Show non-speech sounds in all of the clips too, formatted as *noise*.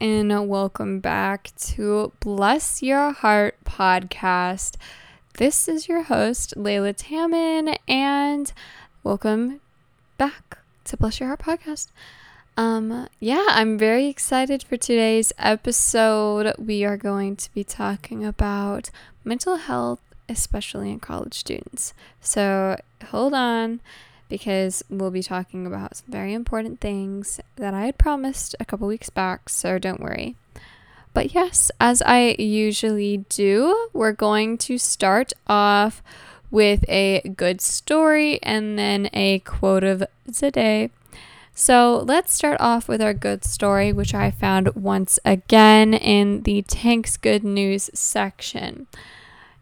and welcome back to Bless Your Heart podcast. This is your host, Layla Tammen, and welcome back to Bless Your Heart podcast. Um, yeah, I'm very excited for today's episode. We are going to be talking about mental health, especially in college students. So hold on because we'll be talking about some very important things that I had promised a couple weeks back, so don't worry. But yes, as I usually do, we're going to start off with a good story and then a quote of the day. So let's start off with our good story, which I found once again in the Tank's Good News section.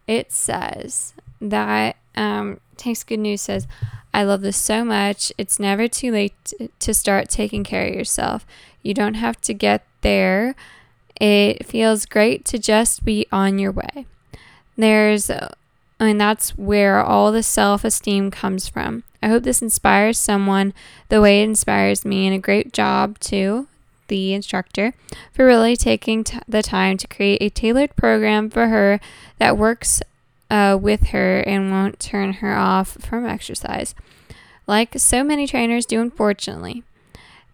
It says that um, Tank's Good News says, I love this so much. It's never too late to start taking care of yourself. You don't have to get there. It feels great to just be on your way. There's, uh, I mean, that's where all the self esteem comes from. I hope this inspires someone the way it inspires me, and a great job, to the instructor, for really taking t- the time to create a tailored program for her that works uh, with her and won't turn her off from exercise. Like so many trainers do, unfortunately.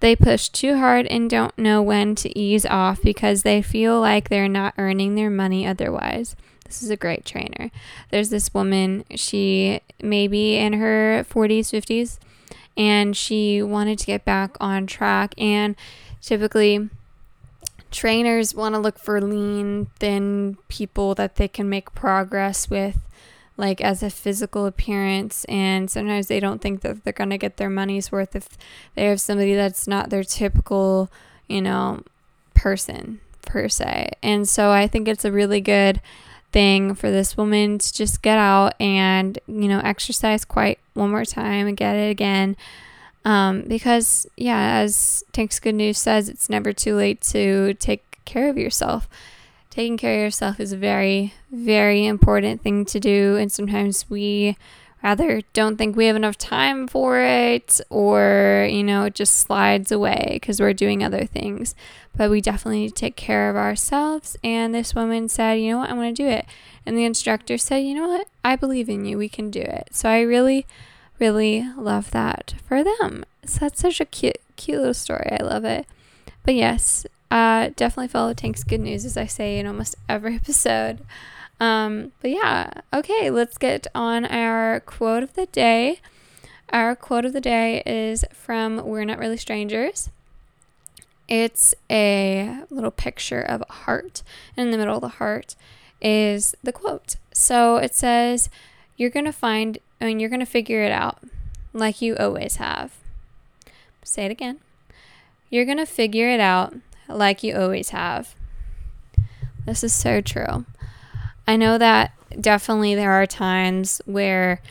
They push too hard and don't know when to ease off because they feel like they're not earning their money otherwise. This is a great trainer. There's this woman, she may be in her 40s, 50s, and she wanted to get back on track. And typically, trainers want to look for lean, thin people that they can make progress with, like as a physical appearance. And sometimes they don't think that they're going to get their money's worth if they have somebody that's not their typical, you know, person per se. And so I think it's a really good thing for this woman to just get out and, you know, exercise quite one more time and get it again. Um, because, yeah, as Tank's Good News says, it's never too late to take care of yourself. Taking care of yourself is a very, very important thing to do. And sometimes we rather don't think we have enough time for it or, you know, it just slides away because we're doing other things. But we definitely need to take care of ourselves. And this woman said, you know what, I want to do it. And the instructor said, you know what, I believe in you. We can do it. So I really really love that for them. So that's such a cute, cute little story. I love it. But yes, uh, definitely follow Tank's Good News, as I say in almost every *laughs* episode. Um, but yeah, okay, let's get on our quote of the day. Our quote of the day is from We're Not Really Strangers. It's a little picture of a heart. And in the middle of the heart is the quote. So it says, You're going to find and you're going to figure it out like you always have. Say it again. You're going to figure it out like you always have. This is so true. I know that definitely there are times where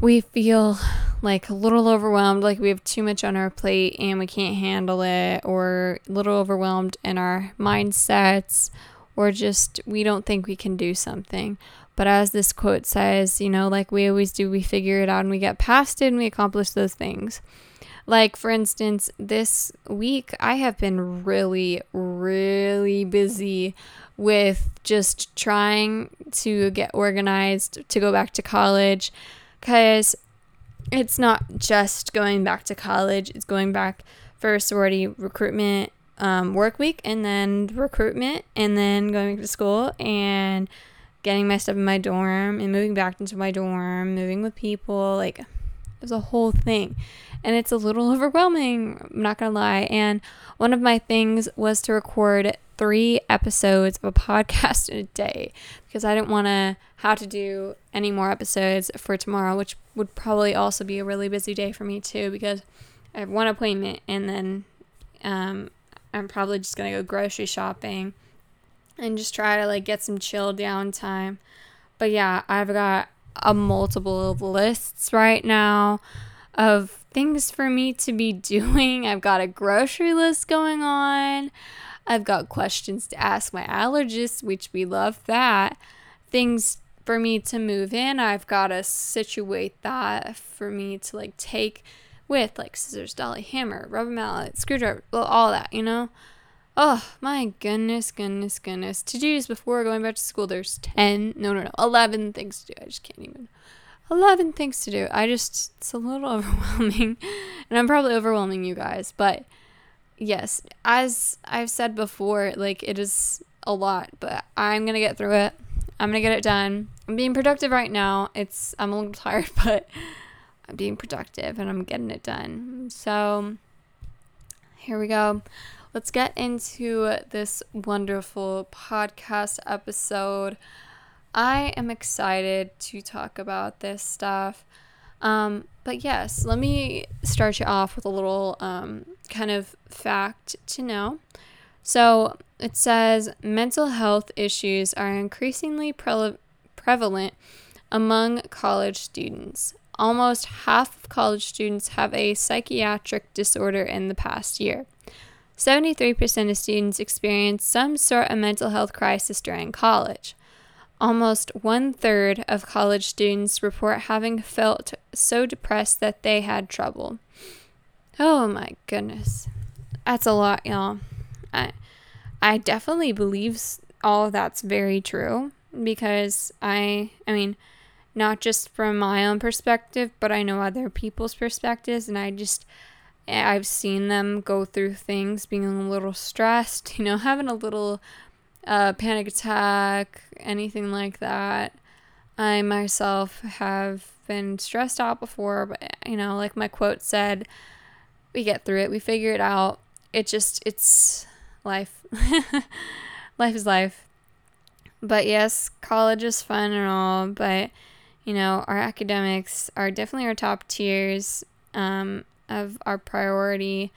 we feel like a little overwhelmed, like we have too much on our plate and we can't handle it, or a little overwhelmed in our mindsets, or just we don't think we can do something. But as this quote says, you know, like we always do, we figure it out and we get past it and we accomplish those things. Like, for instance, this week I have been really, really busy with just trying to get organized to go back to college because it's not just going back to college, it's going back for sorority recruitment um, work week and then recruitment and then going back to school and getting my stuff in my dorm and moving back into my dorm, moving with people. Like, it was a whole thing. And it's a little *laughs* overwhelming, I'm not gonna lie. And one of my things was to record three episodes of a *laughs* podcast in a day because I didn't want to have to do any more episodes for tomorrow, which would probably also be a really busy day for me too because I have one appointment and then um, I'm probably just gonna go grocery shopping and just try to like get some chill downtime. But yeah, I've got a multiple of lists right now of things for me to be *laughs* doing. I've got a grocery list going on. I've got questions to ask my allergist, which we love that. Things for me to move in. I've got to situate that for me to like take with like scissors, dolly, hammer, rubber mallet, screwdriver, all that, you know? Oh my goodness, goodness, goodness. To do's before going back to school, there's 10, no, no, no, 11 things to do. I just can't even. 11 things to do. I just, it's a little *laughs* overwhelming. And I'm probably overwhelming you guys. But yes, as I've said before, like it is a lot, but I'm going to get through it. I'm going to get it done. I'm being productive right now. It's, I'm a little *laughs* tired, but I'm being productive and I'm getting it done. So here we go let's get into this wonderful podcast episode. I am excited to talk about this stuff. Um, but yes, let me start you off with a little um, kind of fact to know. So it says mental health issues are increasingly pre- prevalent among college students. Almost half of college students have a psychiatric disorder in the past year. 73% of students experience some sort of mental health crisis during college. Almost one third of college students report having felt so depressed that they had trouble. Oh my goodness. That's a lot, y'all. I, I definitely believe all that's very true because I, I mean, not just from my own perspective, but I know other people's perspectives, and I just, I've seen them go through things, being a little stressed, *laughs* you know, having a little uh, panic attack, anything like that. I myself have been stressed out before, but you know, like my quote said, we get through it, we figure it out. It just, it's life. *laughs* life is life. But yes, college is fun and all, but you know, our academics are definitely our top tiers. Um, of our priority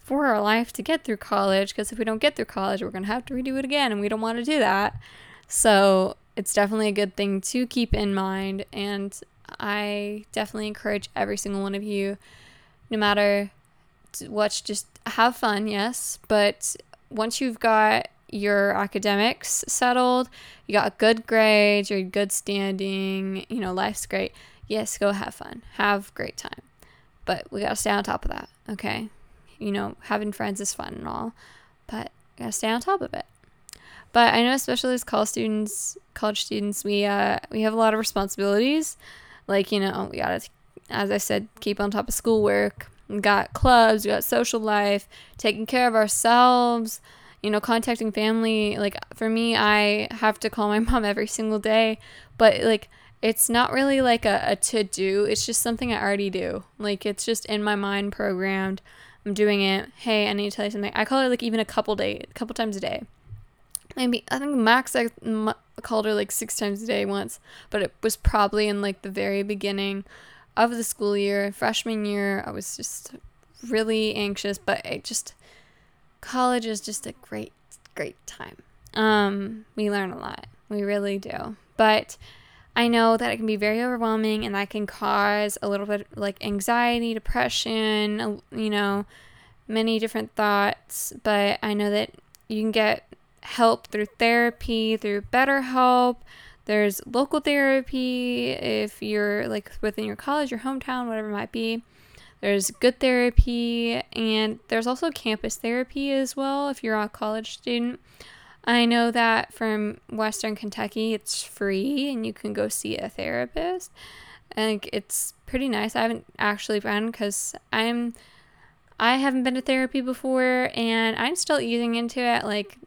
for our life to get through college because if we don't get through college, we're going to have to redo it again and we don't want to do that. So, it's definitely a good thing to keep in mind and I definitely encourage every single one of you no matter what just have fun, yes, but once you've got your academics settled, you got good grades, you're good standing, you know, life's great. Yes, go have fun. Have great time. But we gotta stay on top of that, okay? You know, having friends is fun and all, but gotta stay on top of it. But I know, especially as college students, college students, we uh we have a lot of responsibilities. Like you know, we gotta, as I said, keep on top of schoolwork. We got clubs, we got social life, taking care of ourselves. You know, contacting family. Like for me, I have to call my *laughs* mom every single day, but like it's not really like a, a to do, it's just something I already do. Like it's just in my mind programmed. I'm doing it. Hey, I need to tell you something. I call her like even a couple day, a couple times a day. Maybe I think max I m- called her like six times a day once, but it was probably in like the very beginning of the school year, freshman year. I was just really anxious, but it just college is just a great, great time. Um, we learn a lot. We really do. But I know that it can be very overwhelming and that can cause a little bit like anxiety, depression, you know, many different thoughts. But I know that you can get help through therapy, through BetterHelp. There's local therapy if you're like within your college, your hometown, whatever it might be. There's good therapy, and there's also campus therapy as well if you're a college student. I know that from Western Kentucky, it's free and you can go see a therapist. And it's pretty nice. I haven't actually been because I'm I haven't been to therapy before and I'm still easing into it. Like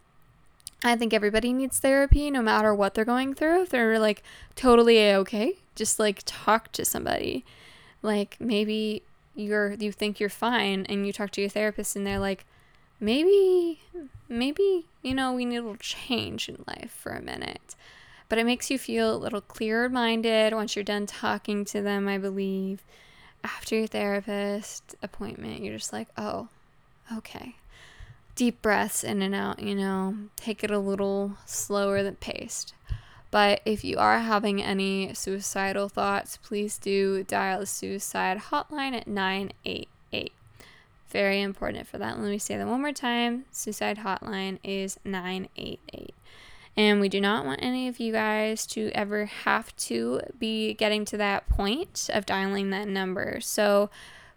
I think everybody needs therapy no matter what they're going through. If they're like totally okay, just like talk to somebody. Like maybe you're you think you're fine and you talk to your therapist and they're like maybe maybe you know we need a little change in life for a minute. But it makes you feel a little clearer minded once you're done talking to them i believe. After your therapist appointment you're just like oh okay. Deep breaths in and out you know take it a little slower than paced. But if you are having any suicidal thoughts please do dial the suicide hotline at 988 very important for that. Let me say that one more time. Suicide hotline is 988. And we do not want any of you guys to ever have to be getting to that point of dialing that number. So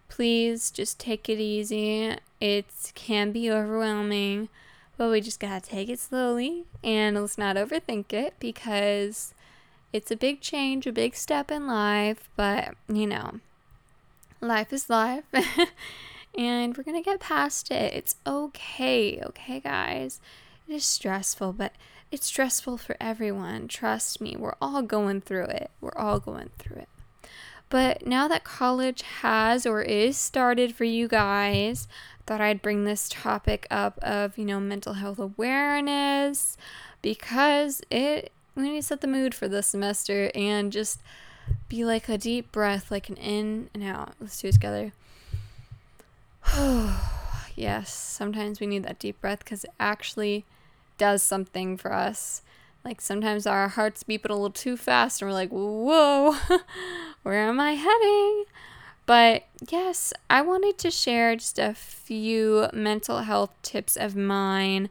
please just take it easy. It can be overwhelming, but we just gotta take it slowly and let's not overthink it because it's a big change, a big step in life, but you know, life is life. *laughs* and we're gonna get past it. It's okay, okay, guys? It is stressful, but it's stressful for everyone. Trust me, we're all going through it. We're all going through it. But now that college has or is started for you guys, thought I'd bring this topic up of, you know, mental health awareness because it we need to set the mood for this semester and just be like a deep breath, like an in and out. Let's do it together. *sighs* yes, sometimes we need that deep breath because it actually does something for us. Like sometimes our hearts beep it a little too fast and we're like, whoa, *laughs* where am I heading? But yes, I wanted to share just a few mental health tips of mine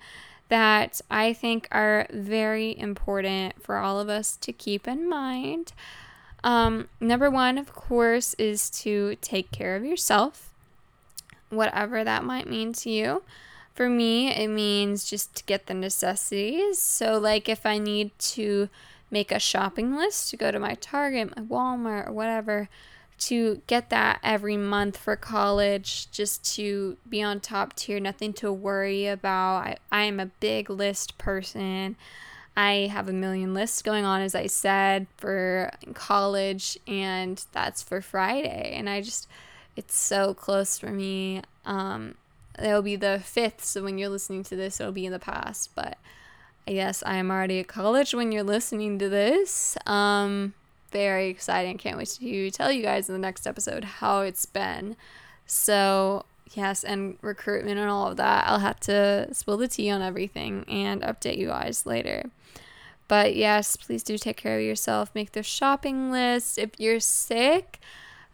that I think are very important for all of us to keep in mind. Um, number one, of course, is to take care of yourself, whatever that might mean to you. For me, it means just to get the necessities. So, like if I need to make a shopping list to go to my Target, my Walmart, or whatever, to get that every month for college, just to be on top tier, nothing to worry about. I, I am a big list person. I have a million lists going on, as I said, for college, and that's for Friday. And I just, it's so close for me. Um, it'll be the fifth, so when you're listening to this, it'll be in the past. But I guess I am already at college when you're listening to this. Um, very exciting. Can't wait to tell you guys in the next episode how it's been. So, yes, and recruitment and all of that. I'll have to spill the tea on everything and update you guys later. But yes, please do take care of yourself. Make the shopping list. If you're sick,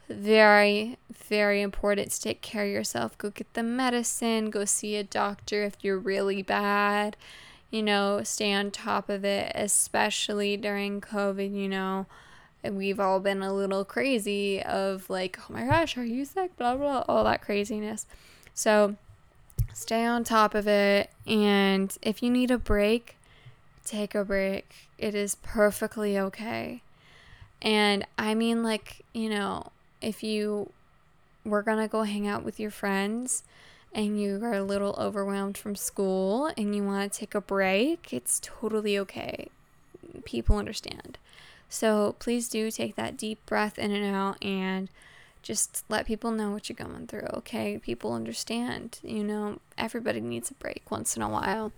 very, very important to take care of yourself. Go get the medicine. Go see a doctor if you're really bad. You know, stay on top of it, especially during COVID. You know, we've all been a little crazy of like, oh my gosh, are you sick? Blah, blah, all that craziness. So stay on top of it. And if you need a break, take a break. It is perfectly okay. And I mean, like, you know, if you were going to go hang out with your friends and you are a little overwhelmed from school and you want to take a break, it's totally okay. People understand. So please do take that deep breath in and out and just let people know what you're going through, okay? People understand. You know, everybody needs a break once in a while.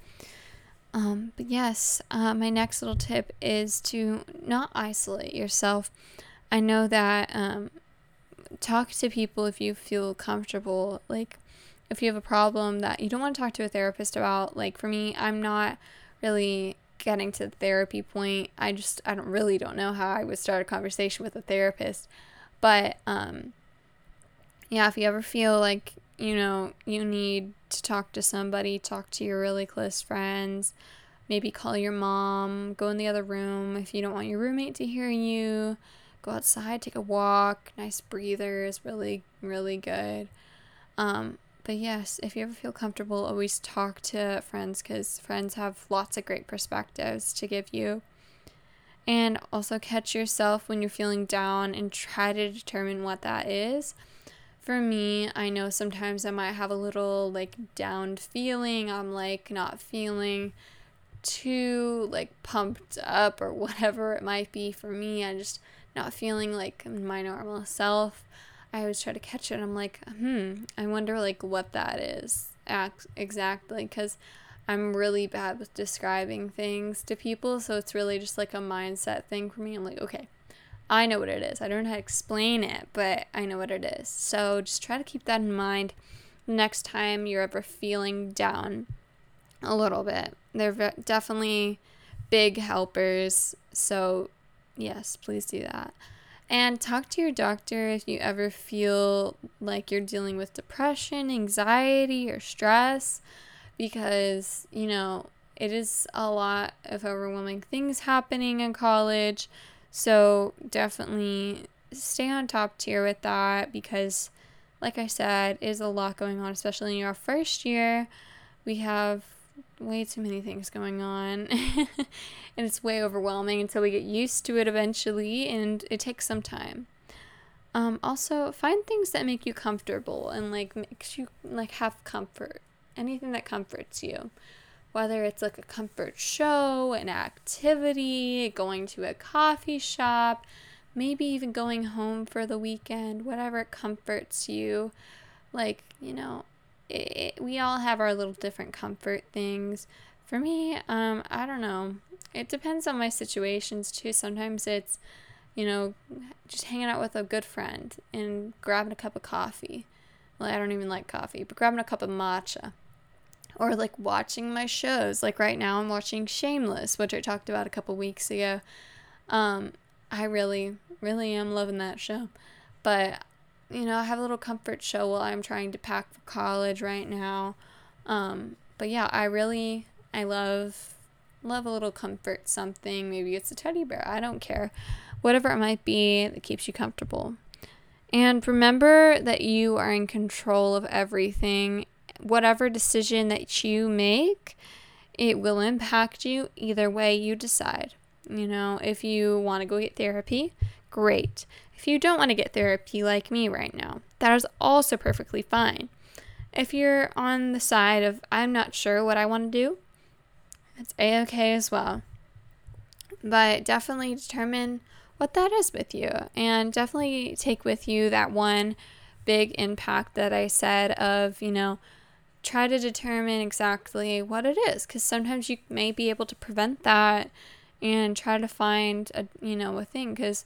Um, but yes, uh, my next little tip is to not isolate yourself. I know that um, talk to people if you feel comfortable. Like, if you have a problem that you don't want to talk to a therapist about, like for me, I'm not really getting to the therapy point. I just I don't really don't know how I would start a conversation with a therapist. But um yeah, if you ever feel like, you know, you need to talk to somebody, talk to your really close friends, maybe call your mom, go in the other room if you don't want your roommate to hear you. Go outside, take a walk. Nice breather is really really good. Um but yes, if you ever feel comfortable, always talk to friends because friends have lots of great perspectives to give you. And also catch yourself when you're feeling down and try to determine what that is. For me, I know sometimes I might have a little like downed feeling. I'm like not feeling too like pumped up or *laughs* whatever it might be for me. I'm just not feeling like my normal self. I always try to catch it. I'm like, hmm, I wonder like what that is exactly because I'm really bad with describing things to people. So it's really just like a mindset thing for me. I'm like, okay, I know what it is. I don't know how to explain it, but I know what it is. So just try to keep that in mind next time you're ever feeling down a little bit. They're definitely big helpers. So, yes, please do that. And talk to your doctor if you ever feel like you're dealing with depression, anxiety, or stress, because, you know, it is a lot of overwhelming things happening in college. So definitely stay on top tier with that because, like I said, is a lot going on, especially in your first year. We have way too many things going on. *laughs* And it's way overwhelming until we get used to it eventually and it takes some time. Um, also find things that make you comfortable and like makes you like have comfort. Anything that comforts you. Whether it's like a comfort show an activity going to a coffee shop maybe even going home for the weekend whatever comforts you. Like you know it, we all have our little different comfort things. For me, um, I don't know. It depends on my situations too. Sometimes it's, you know, just hanging out with a good friend and grabbing a cup of coffee. Well, I don't even like coffee, but grabbing a cup of matcha. Or like watching my shows. Like right now, I'm watching Shameless, which I talked about a couple weeks ago. Um, I really, really am loving that show. But you know, I have a little comfort show while I'm trying to pack for college right now. Um, but yeah, I really, I love, love a little comfort something. Maybe it's a teddy bear. I don't care. Whatever it might be that keeps you comfortable. And remember that you are in control of everything. Whatever decision that you make, it will impact you either way you decide. You know, if you want to go get therapy, great. If you don't want to get therapy like me right now, that is also perfectly fine. If you're on the side of, I'm not sure what I want to do, it's a okay as well. But definitely determine what that is with you and definitely take with you that one big impact that I said of, you know, try to determine exactly what it is because sometimes you may be able to prevent that and try to find a you know a thing because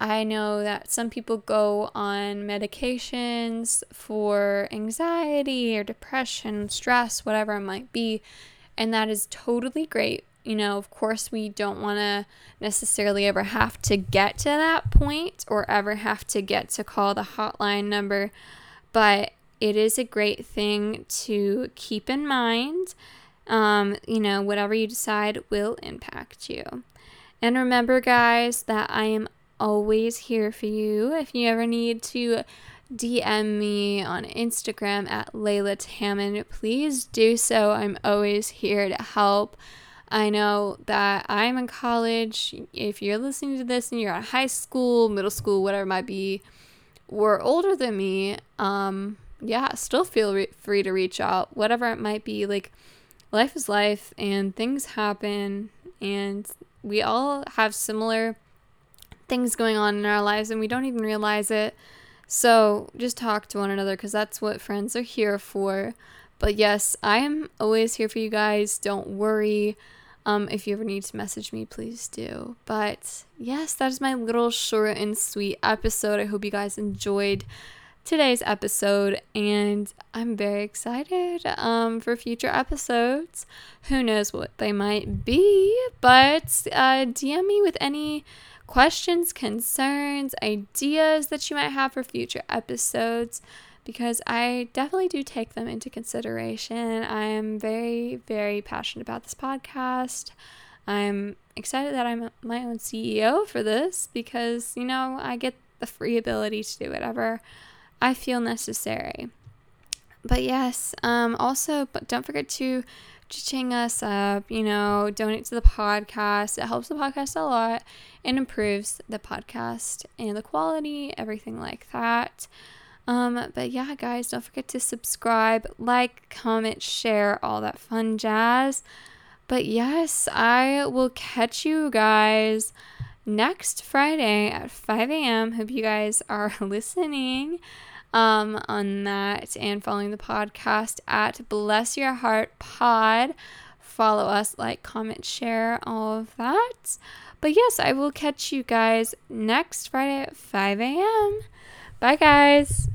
I know that some people go on medications for anxiety or depression, stress, whatever it might be, and that is totally great. You know, of course, we don't want to necessarily ever have to get to that point or ever have to get to call the hotline number, but it is a great thing to keep in mind. Um, you know, whatever you decide will impact you. And remember, guys, that I am always here for you. If you ever need to DM me on Instagram at Layla Tammen, please do so. I'm always here to help. I know that I'm in college. If you're listening to this and you're at high school, middle school, whatever it might be, or older than me, um, yeah, still feel re- free to reach out, whatever it might be. Like, life is life, and things happen, and we all have similar things going on in our lives and we don't even realize it. So just talk to one another because that's what friends are here for. But yes, I am always here for you guys. Don't worry. Um, if you ever need to message me, please do. But yes, that is my little short and sweet episode. I hope you guys enjoyed today's episode, and I'm very excited um, for future episodes. Who knows what they might be, but uh, DM me with any questions, concerns, ideas that you might have for future episodes because I definitely do take them into consideration. I am very, very passionate about this podcast. I'm excited that I'm my own CEO for this because, you know, I get the free ability to do whatever I feel necessary. But yes, um, also, but don't forget to ching us up, you know, donate to the podcast. It helps the podcast a lot and improves the podcast and the quality, everything like that. Um, but yeah, guys, don't forget to subscribe, like, comment, share, all that fun jazz. But yes, I will catch you guys next Friday at 5 a.m. Hope you guys are *laughs* listening um, on that and following the podcast at Bless Your Heart Pod. Follow us, like, comment, share, all of that. But yes, I will catch you guys next Friday at 5 a.m. Bye, guys.